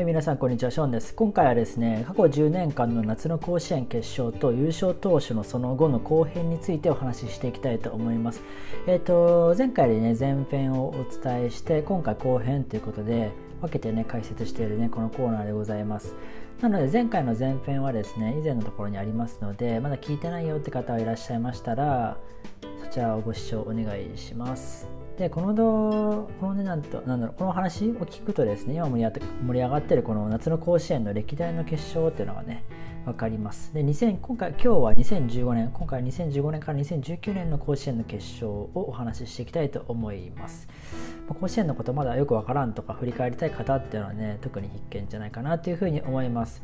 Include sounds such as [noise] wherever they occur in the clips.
はい、皆さん、こんにちは。ショーンです。今回はですね、過去10年間の夏の甲子園決勝と優勝投手のその後の後編についてお話ししていきたいと思います。えっ、ー、と、前回でね、前編をお伝えして、今回後編ということで、分けてね、解説しているね、このコーナーでございます。なので、前回の前編はですね、以前のところにありますので、まだ聞いてないよって方はいらっしゃいましたら、そちらをご視聴お願いします。でこの動このねなんとなんだろうこの話を聞くとですね今盛り上がって盛り上がってるこの夏の甲子園の歴代の決勝っていうのがね分かります。で2000今回今日は2015年今回は2015年から2019年の甲子園の決勝をお話ししていきたいと思います。甲子園のことまだよくわからんとか振り返りたい方っていうのはね特に必見じゃないかなというふうに思います。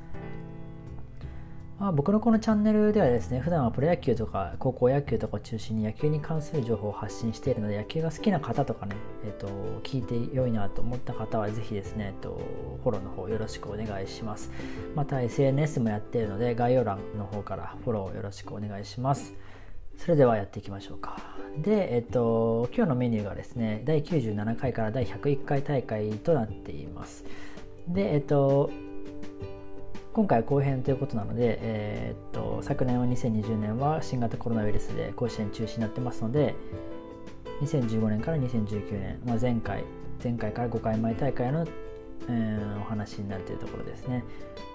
まあ、僕のこのチャンネルではですね普段はプロ野球とか高校野球とかを中心に野球に関する情報を発信しているので野球が好きな方とかね、えーと、聞いて良いなと思った方はぜひですね、えーと、フォローの方よろしくお願いします。また SNS もやっているので概要欄の方からフォローよろしくお願いします。それではやっていきましょうか。で、えっ、ー、と、今日のメニューがですね第97回から第101回大会となっています。でえっ、ー、と今回は後編ということなので、えー、っと昨年は2020年は新型コロナウイルスで甲子園中止になってますので2015年から2019年、まあ、前回前回から5回前大会の、えー、お話になるというところですね。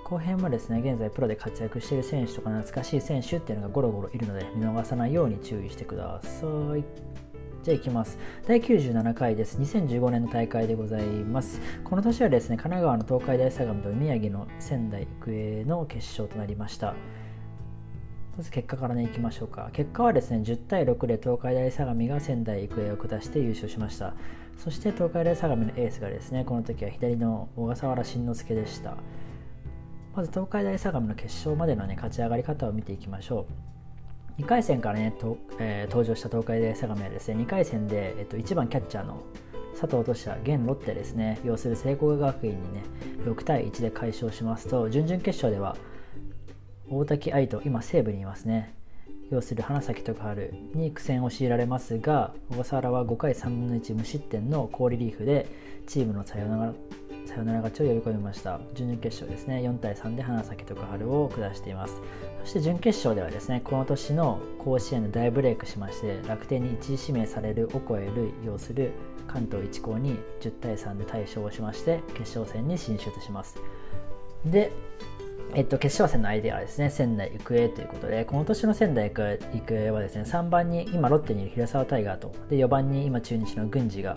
後編はですね現在プロで活躍している選手とか懐かしい選手っていうのがゴロゴロいるので見逃さないように注意してください。じゃあいきます。第97回です。2015年の大会でございます。この年はですね、神奈川の東海大相模と宮城の仙台育英の決勝となりました。まず結果からね、いきましょうか。結果はですね、10対6で東海大相模が仙台育英を下して優勝しました。そして東海大相模のエースがですね、この時は左の小笠原慎之介でした。まず東海大相模の決勝までのね、勝ち上がり方を見ていきましょう。2回戦からねと、えー、登場した東海大相模はですね。2回戦で、えっと、1番キャッチャーの佐藤俊也現ロッテですね。要する聖光学院にね6対1で快勝しますと準々決勝では大滝愛と今西武にいますね。要する花咲徳栄に苦戦を強いられますが小笠原は5回3分の1無失点の好リリーフでチームのサヨナラサヨナラ勝ちを呼び込みました。準々決勝ですね。4対3で花咲徳栄を下しています。そして準決勝ではですねこの年の甲子園で大ブレイクしまして楽天に1位指名されるオコエル擁する関東一高に10対3で大勝をしまして決勝戦に進出します。でえっと、決勝戦の相手はですね仙台育英ということでこの年の仙台育英はですね3番に今ロッテにいる平沢大河とで4番に今中日の郡司が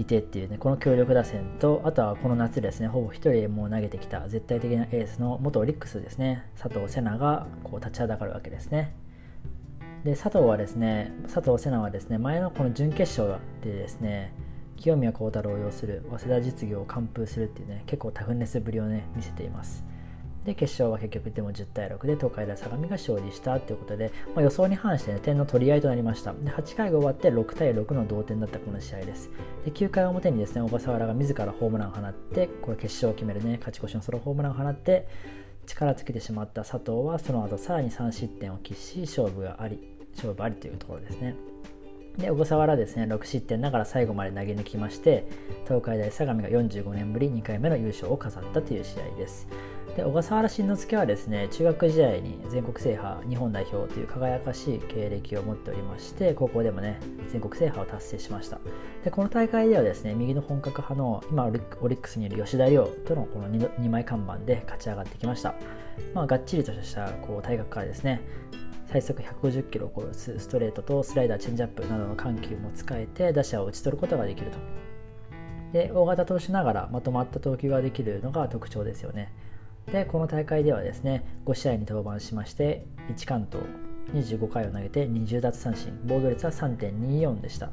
いてっていうね、この強力打線と、あとはこの夏ですね、ほぼ1人もう投げてきた絶対的なエースの元オリックスですね、佐藤瀬名がこう立ちはだかるわけですね。で、佐藤はですね、佐藤瀬名はですね、前のこの準決勝でですね、清宮幸太郎を擁する早稲田実業を完封するっていうね、結構タフネスぶりをね、見せています。で決勝は結局でも10対6で東海大相模が勝利したということで、まあ、予想に反して、ね、点の取り合いとなりました。で8回が終わって6対6の同点だったこの試合です。で9回表にですね小笠原が自らホームランを放ってこれ決勝を決めるね勝ち越しのソロホームランを放って力尽きてしまった佐藤はその後さらに3失点を喫し勝負があり勝負ありというところですね。で小笠原ですね6失点ながら最後まで投げ抜きまして東海大相模が45年ぶり2回目の優勝を飾ったという試合です。で小笠原慎之介はですね中学時代に全国制覇日本代表という輝かしい経歴を持っておりまして高校でもね全国制覇を達成しました。でこの大会ではですね右の本格派の今オリックスにいる吉田亮とのこの 2, 2枚看板で勝ち上がってきました。まあがっちりとしたこう体格からですね最速150キロを超すストレートとスライダーチェンジアップなどの緩急も使えて打者を打ち取ることができると。で大型投手ながらまとまった投球ができるのが特徴ですよね。でこの大会ではですね5試合に登板しまして1完投25回を投げて20奪三振防御率は3.24でした。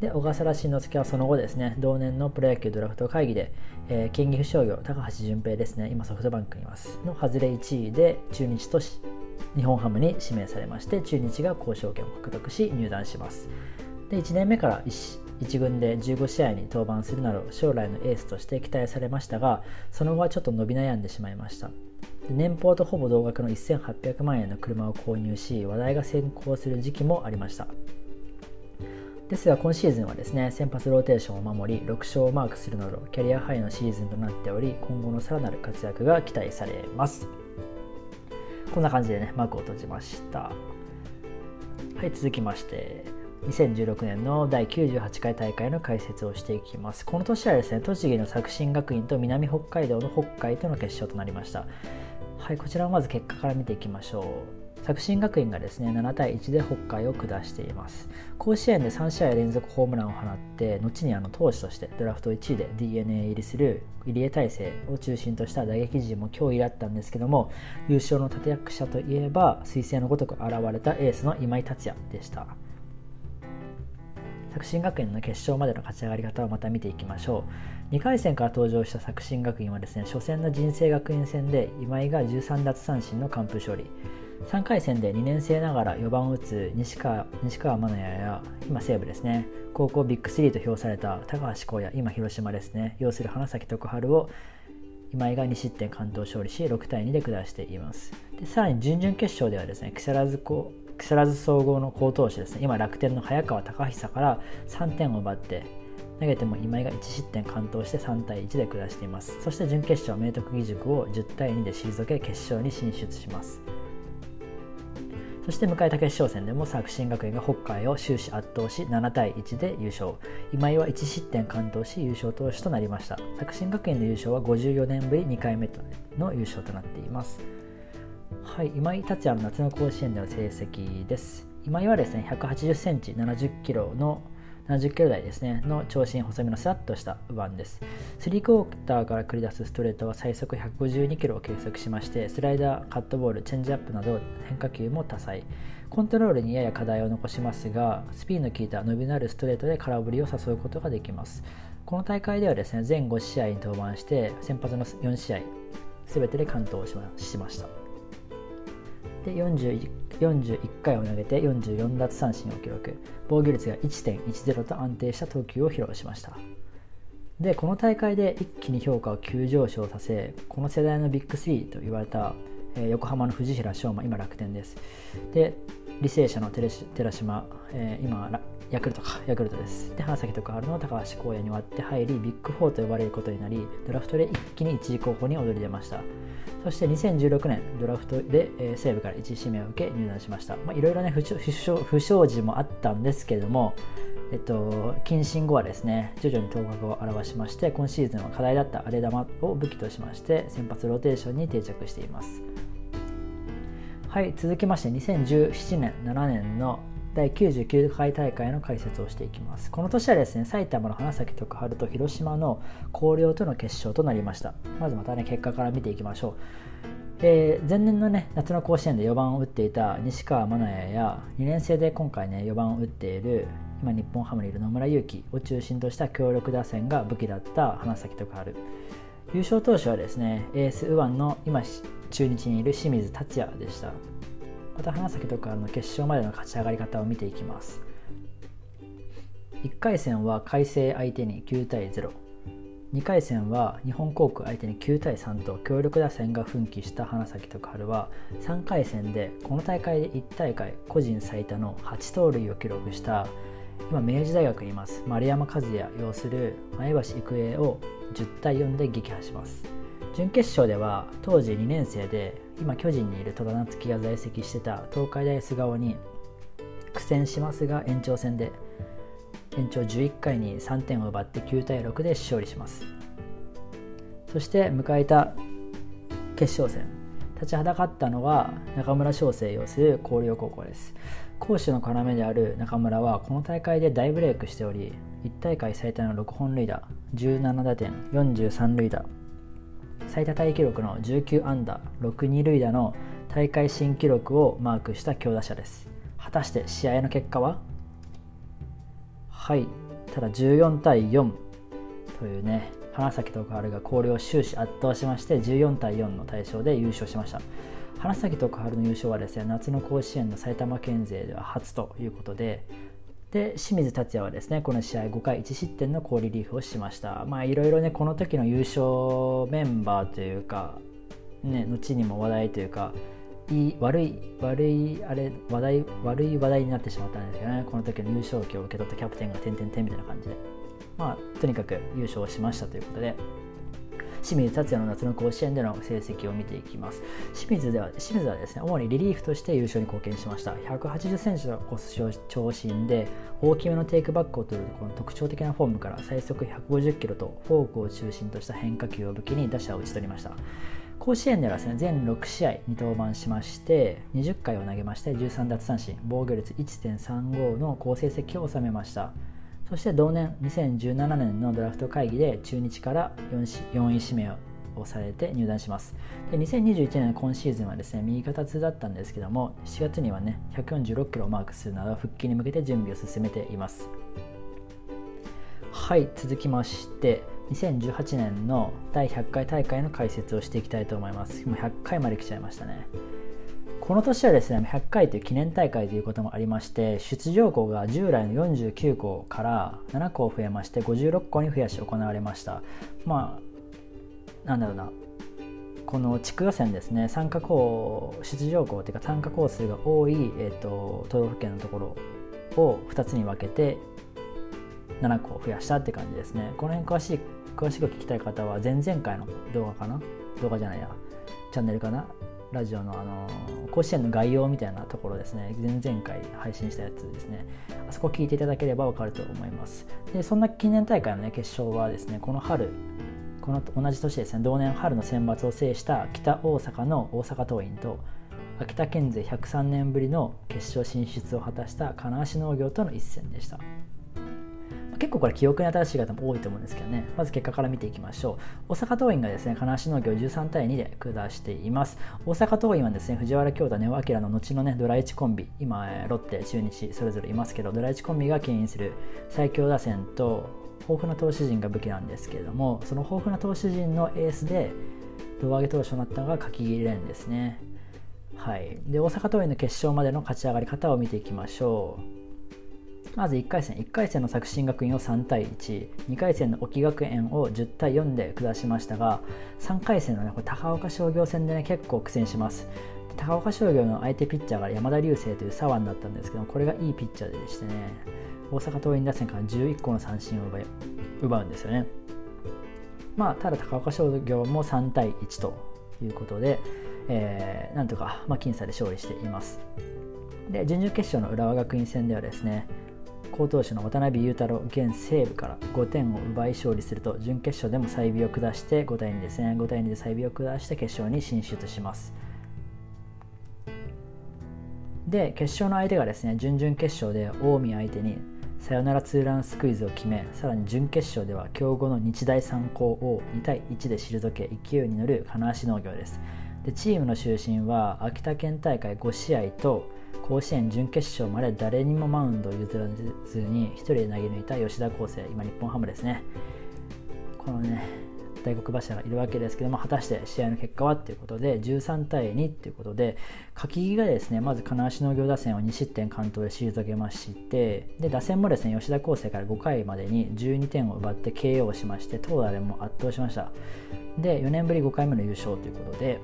で小笠原慎之介はその後ですね同年のプロ野球ドラフト会議で、えー、県岐阜商業高橋純平ですね今ソフトバンクにいます。の外れ1位で中日とし日本ハムに指名されまして中日が交渉権を獲得し入団します。で1年目から 1, 1軍で15試合に登板するなど将来のエースとして期待されましたがその後はちょっと伸び悩んでしまいました。年俸とほぼ同額の1800万円の車を購入し話題が先行する時期もありました。ですが今シーズンはですね先発ローテーションを守り6勝をマークするなどキャリアハイのシーズンとなっており今後のさらなる活躍が期待されます。こんな感じでね幕を閉じました。はい続きまして。2016年の第98回大会の解説をしていきます。この年はですね栃木の作新学院と南北海道の北海との決勝となりました。はいこちらをまず結果から見ていきましょう。作新学院がですね7対1で北海を下しています。甲子園で3試合連続ホームランを放って後にあの投手としてドラフト1位で d n a 入りする入江大成を中心とした打撃陣も脅威だったんですけども優勝の立役者といえば彗星のごとく現れたエースの今井達也でした。作新学院の決勝までの勝ち上がり方をまた見ていきましょう。2回戦から登場した作新学院はですね初戦の人生学院戦で今井が13奪三振の完封勝利。3回戦で2年生ながら4番を打つ西川西川真也や今西武ですね。高校ビッグ3と評された高橋光也今広島ですね。要する花咲徳栄を今井が2失点完投勝利し6対2で下しています。でさらに準々決勝ではですね木更津木更津総合の好投手ですね。今楽天の早川隆久から3点を奪って投げても今井が1失点完投して3対1で下しています。そして準決勝明徳義塾を10対2で退け決勝に進出します。そして迎えた決勝戦でも作新学院が北海を終始圧倒し7対1で優勝。今井は1失点完投し優勝投手となりました。作新学院の優勝は54年ぶり2回目の優勝となっています。はい今井達也の夏の甲子園での成績です。今井はですね180センチ70キロの70キロ台ですねの長身細身のスラッとした右腕です。3クォーターから繰り出すストレートは最速152キロを計測しましてスライダーカットボールチェンジアップなど変化球も多彩。コントロールにやや課題を残しますがスピンの効いた伸びのあるストレートで空振りを誘うことができます。この大会ではですね全5試合に登板して先発の4試合全てで完投しました。で41 41回を投げて44奪三振を記録。防御率が1.10と安定した投球を披露しました。でこの大会で一気に評価を急上昇させこの世代のビッグ3と言われた、えー、横浜の藤平翔馬今楽天です。で履正社の寺島、えー、今ヤクルトかヤクルトです。で花咲徳栄の高橋光也に割って入りビッグ4と呼ばれることになりドラフトで一気に1位候補に躍り出ました。そして2016年ドラフトで、えー、西武から1位指名を受け入団しました。まあいろいろね不祥事もあったんですけれどもえっと、謹慎後はですね徐々に頭角を現しまして今シーズンは課題だった荒れ玉を武器としまして先発ローテーションに定着しています。はい続きまして2017年7年の第99回大会の解説をしていきます。この年はですね埼玉の花咲徳栄と広島の広陵との決勝となりました。まずまたね結果から見ていきましょう。えー、前年のね夏の甲子園で4番を打っていた西川真也や2年生で今回ね4番を打っている今日本ハムにいる野村勇輝を中心とした強力打線が武器だった花咲徳栄優勝投手はですねエース右腕の今中日にいる清水達也でした。また花咲とかの決勝までの勝ち上がり方を見ていきます。1回戦は海星相手に9対02回戦は日本航空相手に9対3と強力打線が奮起した花咲徳栄は3回戦でこの大会で1大会個人最多の8盗塁を記録した今明治大学にいます。丸山和也擁する前橋育英を10対4で撃破します。準決勝では当時2年生で今巨人にいる戸田夏樹が在籍してた東海大菅生に苦戦しますが延長戦で延長11回に3点を奪って9対6で勝利します。そして迎えた決勝戦。立ちはだかったのは中村翔成擁する広陵高校です。攻守の要である中村はこの大会で大ブレイクしており1大会最多の6本塁打17打点43塁打最多タイ記録の19安打6二塁打の大会新記録をマークした強打者です。果たして試合の結果は？はいただ14対4というね花咲徳栄が広陵を終始圧倒しまして14対4の大勝で優勝しました。花咲徳栄の優勝はですね夏の甲子園の埼玉県勢では初ということでで清水達也はですねこの試合5回1失点の好リリーフをしました。まあいろいろねこの時の優勝メンバーというかね後にも話題というかいい悪い悪いあれ話題悪い話題になってしまったんですけどねこの時の優勝旗を受け取ったキャプテンが点々点みたいな感じでまあとにかく優勝しましたということで清水達也の夏の甲子園での成績を見ていきます。清水では清水はですね主にリリーフとして優勝に貢献しました。180センチの長身で大きめのテイクバックを取るこの特徴的なフォームから最速150キロとフォークを中心とした変化球を武器に打者を打ち取りました。甲子園ではですね全6試合に登板しまして20回を投げまして13奪三振防御率1.35の好成績を収めました。そして同年2017年のドラフト会議で中日から 4, 4位指名をされて入団します。で2021年の今シーズンはですね右肩痛だったんですけども7月にはね146キロをマークするなど復帰に向けて準備を進めています。はい続きまして2018年の第100回大会の解説をしていきたいと思います。もう100回まで来ちゃいましたねこの年はですね100回という記念大会ということもありまして出場校が従来の49校から7校増えまして56校に増やし行われました。まあなんだろうな。この地区予選ですね参加校出場校というか参加校数が多い、えーと、都道府県のところを2つに分けて7校増やしたって感じですね。この辺詳しい詳しく聞きたい方は前々回の動画かな？動画じゃないや。チャンネルかな？ラジオのあの甲子園の概要みたいなところですね。前々回配信したやつですね。あそこ聞いていただければ分かると思います。でそんな記念大会の、ね、決勝はですねこの春この同じ年ですね同年春の選抜を制した北大阪の大阪桐蔭と秋田県勢103年ぶりの決勝進出を果たした金足農業との一戦でした。結構これ記憶に新しい方も多いと思うんですけどね。まず結果から見ていきましょう。大阪桐蔭がですね金足農業13対2で下しています。大阪桐蔭はですね藤原京太根尾明の後のねドラ1コンビ今ロッテ中日それぞれいますけどドラ1コンビが牽引する最強打線と豊富な投手陣が武器なんですけれどもその豊富な投手陣のエースで胴上げ投手となったのが柿木蓮ですね。はい、で大阪桐蔭の決勝までの勝ち上がり方を見ていきましょう。まず1回戦1回戦の作新学院を3対12回戦の沖学園を10対4で下しましたが3回戦の、ね、これ高岡商業戦で、ね、結構苦戦します。高岡商業の相手ピッチャーが山田流星という左腕だったんですけどこれがいいピッチャーでしてね大阪桐蔭打線から11個の三振を奪うんですよね。まあただ高岡商業も3対1ということで、えー、なんとか、まあ、僅差で勝利しています。で準々決勝の浦和学院戦ではですね好投手の渡辺裕太郎現西武から5点を奪い勝利すると準決勝でも再尾を下して5対2ですね5対2で再尾を下して決勝に進出します。で決勝の相手がですね準々決勝で近江相手にサヨナラツーランスクイズを決めさらに準決勝では強豪の日大三高を2対1で退け勢いに乗る金足農業です。でチームの中心は秋田県大会5試合と甲子園準決勝まで誰にもマウンドを譲らずに1人で投げ抜いた吉田康生今日本ハムですね。このね大黒柱がいるわけですけども果たして試合の結果はということで13対2ということで柿木がですねまず金足農業打線を2失点完投で退けましてで打線もですね吉田康生から5回までに12点を奪って KO しまして投打でも圧倒しました。で4年ぶり5回目の優勝ということで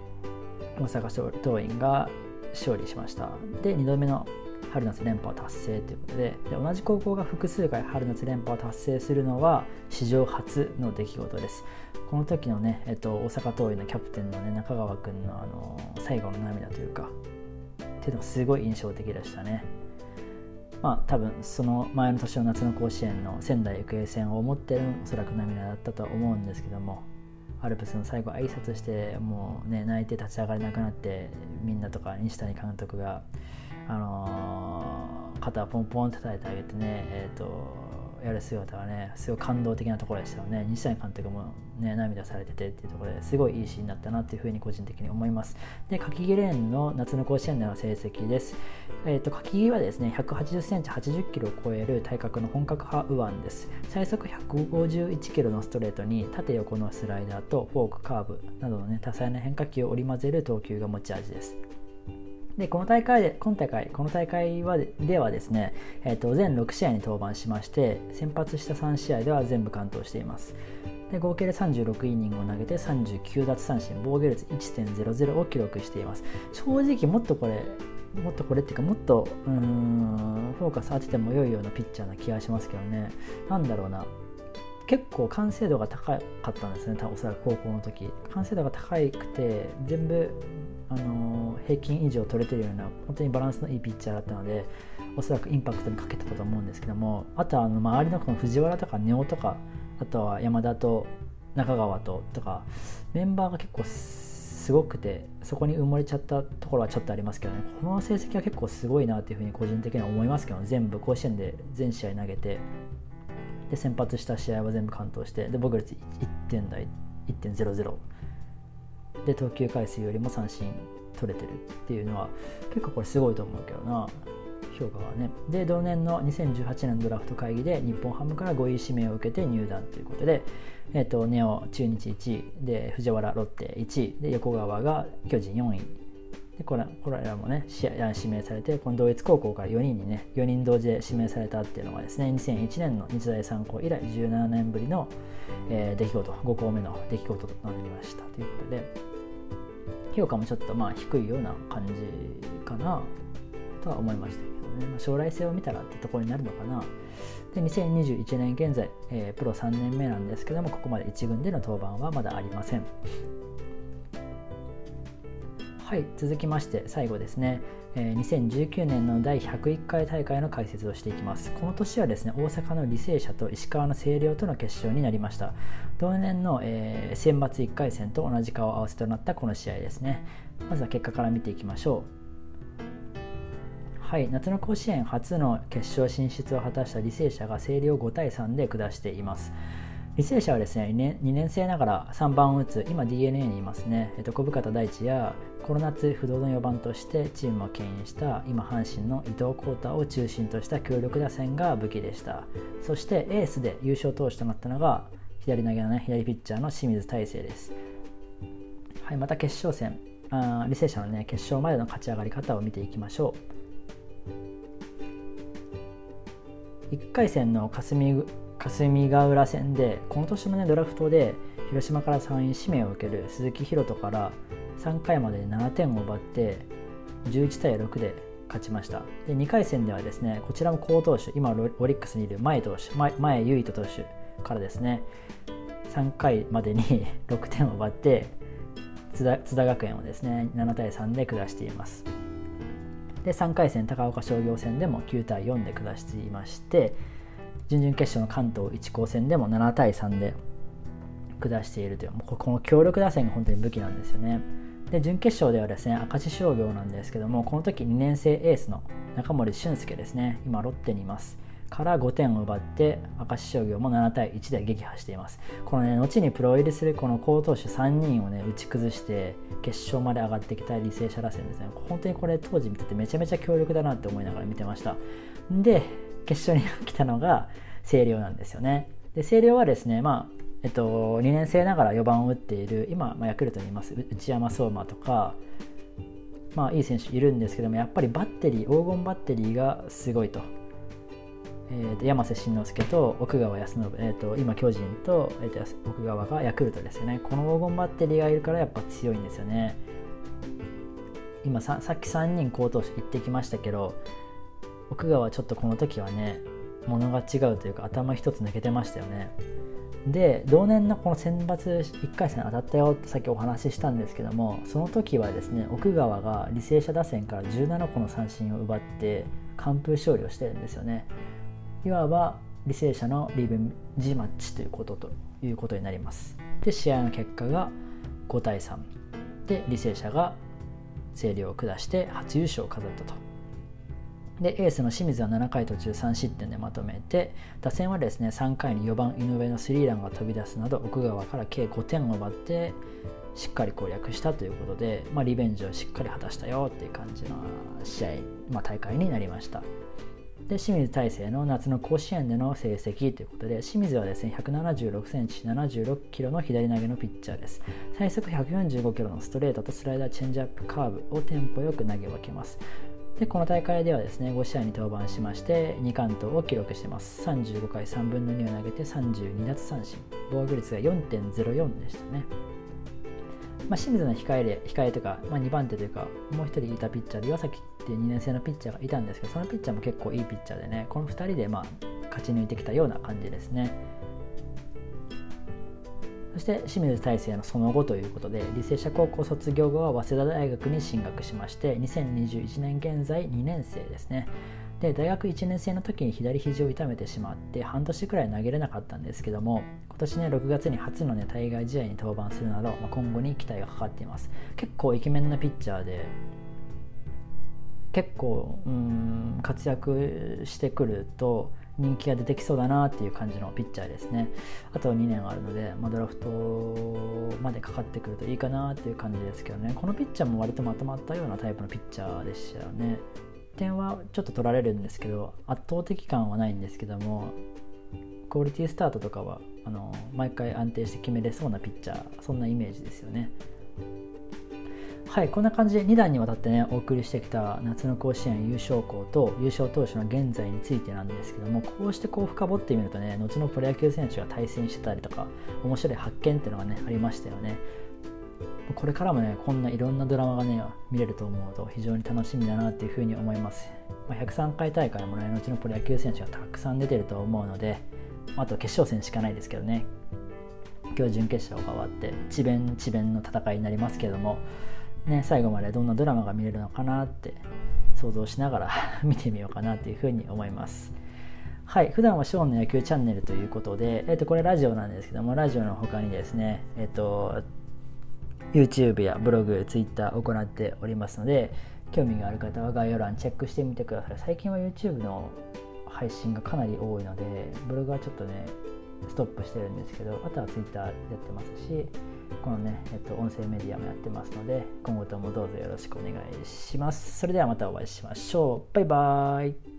大阪桐蔭が勝利しました。で2度目の春夏連覇を達成ということでで同じ高校が複数回春夏連覇を達成するのは史上初の出来事です。この時のね、えっと、大阪桐蔭のキャプテンの、ね、中川君のあの最後の涙というかっていうのがすごい印象的でしたね。まあ多分その前の年の夏の甲子園の仙台育英戦を思ってるおそらく涙だったと思うんですけどもアルプスの最後挨拶してもうね泣いて立ち上がれなくなってみんなとか西谷監督があのー、肩をポンポン叩いてあげてねえっ、ー、とやる姿はねすごい感動的なところでしたよね。西谷監督もね涙されててっていうところですごいいいシーンになったなっていうふうに個人的に思います。で柿木レーンの夏の甲子園での成績です。えっ、ー、と柿木はですね180センチ80キロを超える体格の本格派右腕です。最速151キロのストレートに縦横のスライダーとフォークカーブなどのね多彩な変化球を織り交ぜる投球が持ち味です。でこの大会で今大会この大会はではですね、えーと、全6試合に登板しまして先発した3試合では全部完投しています。で合計で36イニングを投げて39奪三振防御率1.00を記録しています。正直もっとこれもっとこれっていうかもっとうんフォーカス当てても良いようなピッチャーな気がしますけどね。なんだろうな。結構完成度が高かったんですねおそらく高校の時。完成度が高くて全部あの平均以上取れてるような本当にバランスのいいピッチャーだったのでおそらくインパクトにかけたと思うんですけどもあとはあの周りのこの藤原とか根尾とかあとは山田と中川ととかメンバーが結構すごくてそこに埋もれちゃったところはちょっとありますけどねこの成績は結構すごいなっていうふうに個人的には思いますけど全部甲子園で全試合投げてで先発した試合は全部完投してで防御率1点台1.00で投球回数よりも三振。取れてるっていうのは結構これすごいと思うけどな。評価はね。で同年の2018年ドラフト会議で日本ハムから5位指名を受けて入団ということで、えーと、ネオ中日1位で藤原ロッテ1位で横川が巨人4位。でこれこれらもね指名されてこの同一高校から4人にね4人同時で指名されたっていうのはですね2001年の日大三高以来17年ぶりの、えー、出来事5校目の出来事となりましたということで。評価もちょっとまあ低いような感じかなとは思いましたね、まあ、将来性を見たらってところになるのかな。で2021年現在、えー、プロ3年目なんですけどもここまで1軍での登板はまだありません。はい続きまして最後ですね、2019年の第101回大会の解説をしていきます。この年はですね大阪の履正社と石川の星稜との決勝になりました。同年の、えー、選抜1回戦と同じ顔合わせとなったこの試合ですね。まずは結果から見ていきましょう。はい、夏の甲子園初の決勝進出を果たした履正社が星稜5対3で下しています。履正社はですね2年 ,2 年生ながら3番を打つ今 d n a にいますね、えっと、小深田大地やこの夏不動の4番としてチームを牽引した今阪神の伊藤浩太を中心とした強力打線が武器でした。そしてエースで優勝投手となったのが左投げのね左ピッチャーの清水大成です、はい、また決勝戦。あ履正社のね決勝までの勝ち上がり方を見ていきましょう。1回戦の霞霞ヶ浦戦でこの年の、ね、ドラフトで広島から3位指名を受ける鈴木宏斗から3回まで7点を奪って11対6で勝ちました。で2回戦ではですねこちらも好投手今オリックスにいる前投手前前結人投手からですね3回までに [laughs] 6点を奪って津田津田学園をですね7対3で下しています。で3回戦高岡商業戦でも9対4で下していまして準々決勝の関東一高戦でも7対3で下しているというこの強力打線が本当に武器なんですよね。で準決勝ではですね明石商業なんですけどもこの時2年生エースの中森俊介ですね今ロッテにいます。から5点を奪って明石商業も7対1で撃破しています。このね後にプロ入りするこの好投手3人をね打ち崩して決勝まで上がってきた履正社打線ですね。本当にこれ当時見ててめちゃめちゃ強力だなって思いながら見てました。で決勝に来たのが星稜なんですよね。で星稜はですねまあえっと、2年生ながら4番を打っている今、まあ、ヤクルトにいます内山壮馬とか、まあ、いい選手いるんですけどもやっぱりバッテリー黄金バッテリーがすごいと。えー、と山瀬慎之介と奥川康信、えー、と今巨人と,、えー、と奥川がヤクルトですよね。この黄金バッテリーがいるからやっぱ強いんですよね。今ささっき3人好投手行ってきましたけど奥川はちょっとこの時はね物が違うというか頭一つ抜けてましたよね。で同年のこの選抜1回戦当たったよってさっきお話ししたんですけどもその時はですね奥川が履正社打線から17個の三振を奪って完封勝利をしてるんですよね。いわば履正社のリベンジマッチということということになります。で試合の結果が5対3で履正社が星稜を下して初優勝を飾ったと。でエースの清水は7回途中3失点でまとめて打線はですね3回に4番井上のスリーランが飛び出すなど奥川から計5点を奪ってしっかり攻略したということで、まあ、リベンジをしっかり果たしたよっていう感じの試合、まあ、大会になりました。で清水大成の夏の甲子園での成績ということで清水はですね176センチ76キロの左投げのピッチャーです最速145キロのストレートとスライダーチェンジアップカーブをテンポよく投げ分けますでこの大会ではですね5試合に登板しまして2完投を記録してます。35回3分の2を投げて32奪三振。防御率が4.04でしたね。まあ、清水の控えで控えとか、まあ、2番手というかもう1人いたピッチャーで岩崎っていう2年生のピッチャーがいたんですけどそのピッチャーも結構いいピッチャーでねこの2人でまあ勝ち抜いてきたような感じですね。そして清水大成のその後ということで履正社高校卒業後は早稲田大学に進学しまして2021年現在2年生ですね。で大学1年生の時に左肘を痛めてしまって半年くらい投げれなかったんですけども今年ね6月に初のね対外試合に登板するなど、まあ、今後に期待がかかっています。結構イケメンなピッチャーで結構うん活躍してくると人気が出てきそうだなっていう感じのピッチャーですね。あと2年あるので、まあ、ドラフトまでかかってくるといいかなっていう感じですけどね。このピッチャーも割とまとまったようなタイプのピッチャーでしたよね。点はちょっと取られるんですけど圧倒的感はないんですけどもクオリティスタートとかはあの毎回安定して決めれそうなピッチャーそんなイメージですよね。はいこんな感じで2弾にわたってねお送りしてきた夏の甲子園優勝校と優勝投手の現在についてなんですけどもこうしてこう深掘ってみるとね後のプロ野球選手が対戦してたりとか面白い発見っていうのがねありましたよね。これからもねこんないろんなドラマがね見れると思うと非常に楽しみだなっていうふうに思います、まあ、103回大会もね後のプロ野球選手がたくさん出てると思うのであと決勝戦しかないですけどね。今日準決勝が終わって智弁智弁の戦いになりますけどもね最後までどんなドラマが見れるのかなって想像しながら [laughs] 見てみようかなっていうふうに思いますはい、普段はショーンの野球チャンネルということで、えっと、これラジオなんですけども、ラジオの他にですね、えっと、YouTube やブログ、Twitter 行っておりますので、興味がある方は概要欄チェックしてみてください。最近は YouTube の配信がかなり多いので、ブログはちょっとね、ストップしてるんですけど、あとは Twitter やってますし、このね、えっと、音声メディアもやってますので、今後ともどうぞよろしくお願いします。それではまたお会いしましょう。バイバーイ。